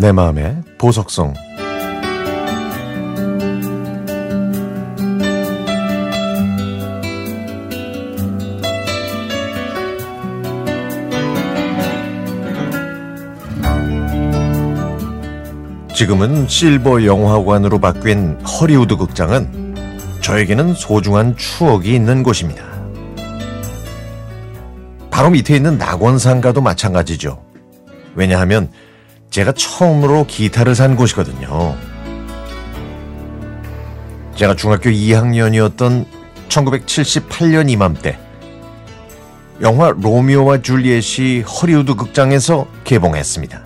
내 마음의 보석성 지금은 실버 영화관으로 바뀐 허리우드 극장은 저에게는 소중한 추억이 있는 곳입니다. 바로 밑에 있는 낙원상가도 마찬가지죠. 왜냐하면 제가 처음으로 기타를 산 곳이거든요. 제가 중학교 2학년이었던 1978년 이맘때 영화 로미오와 줄리엣이 허리우드 극장에서 개봉했습니다.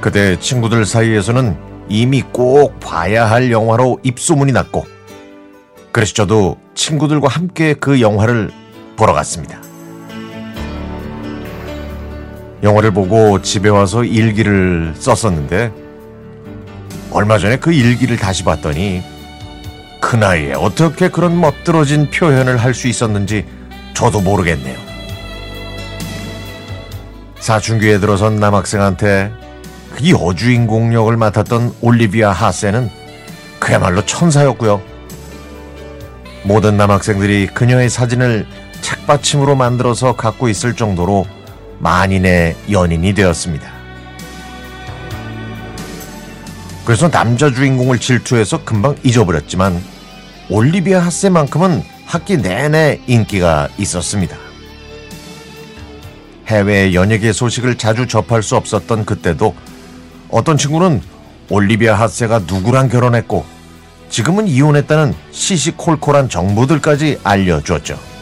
그때 친구들 사이에서는 이미 꼭 봐야 할 영화로 입소문이 났고 그래서 저도 친구들과 함께 그 영화를 보러 갔습니다. 영화를 보고 집에 와서 일기를 썼었는데 얼마 전에 그 일기를 다시 봤더니 그 나이에 어떻게 그런 멋들어진 표현을 할 수 있었는지 저도 모르겠네요. 사춘기에 들어선 남학생한테 그 여주인공 역을 맡았던 올리비아 하세는 그야말로 천사였고요. 모든 남학생들이 그녀의 사진을 책받침으로 만들어서 갖고 있을 정도로 만인의 연인이 되었습니다. 그래서 남자 주인공을 질투해서 금방 잊어버렸지만 올리비아 하세만큼은 학기 내내 인기가 있었습니다. 해외 연예계 소식을 자주 접할 수 없었던 그때도 어떤 친구는 올리비아 핫세가 누구랑 결혼했고 지금은 이혼했다는 시시콜콜한 정보들까지 알려주었죠.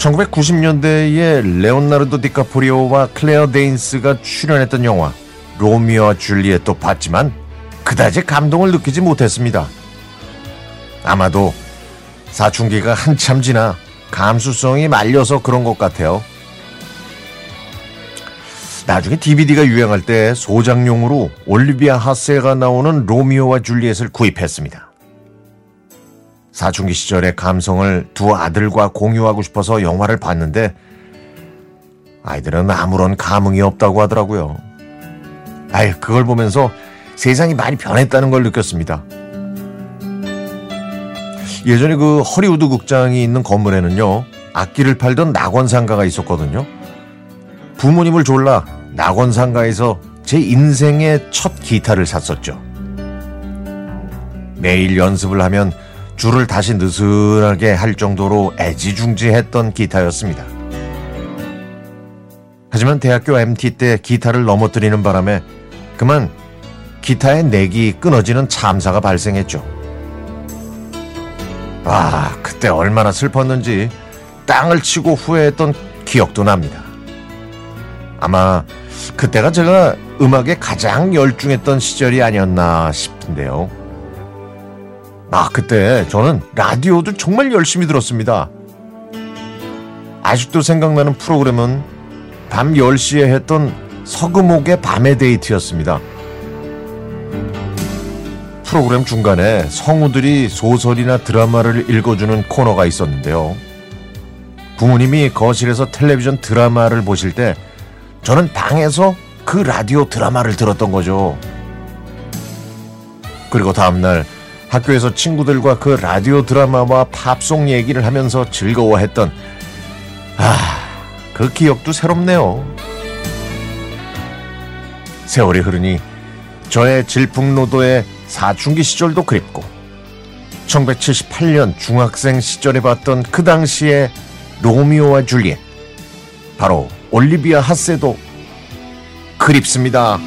1990년대에 레오나르도 디카프리오와 클레어 데인스가 출연했던 영화 로미오와 줄리엣도 봤지만 그다지 감동을 느끼지 못했습니다. 아마도 사춘기가 한참 지나 감수성이 말라서 그런 것 같아요. 나중에 DVD가 유행할 때 소장용으로 올리비아 하세가 나오는 로미오와 줄리엣을 구입했습니다. 사춘기 시절의 감성을 두 아들과 공유하고 싶어서 영화를 봤는데 아이들은 아무런 감흥이 없다고 하더라고요. 아이, 그걸 보면서 세상이 많이 변했다는 걸 느꼈습니다. 예전에 그 허리우드 극장이 있는 건물에는요, 악기를 팔던 낙원상가가 있었거든요. 부모님을 졸라 낙원상가에서 제 인생의 첫 기타를 샀었죠. 매일 연습을 하면 줄을 다시 느슨하게 할 정도로 애지중지했던 기타였습니다. 하지만 대학교 MT 때 기타를 넘어뜨리는 바람에 그만 기타의 넥이 끊어지는 참사가 발생했죠. 아, 그때 얼마나 슬펐는지 땅을 치고 후회했던 기억도 납니다. 아마 그때가 제가 음악에 가장 열중했던 시절이 아니었나 싶은데요. 아, 그때 저는 라디오도 정말 열심히 들었습니다. 아직도 생각나는 프로그램은 밤 10시에 했던 서금옥의 밤의 데이트였습니다. 프로그램 중간에 성우들이 소설이나 드라마를 읽어주는 코너가 있었는데요. 부모님이 거실에서 텔레비전 드라마를 보실 때 저는 방에서 그 라디오 드라마를 들었던 거죠. 그리고 다음날 학교에서 친구들과 그 라디오 드라마와 팝송 얘기를 하면서 즐거워했던 아, 그 기억도 새롭네요. 세월이 흐르니 저의 질풍노도의 사춘기 시절도 그립고 1978년 중학생 시절에 봤던 그 당시의 로미오와 줄리엣 바로 올리비아 하세도 그립습니다.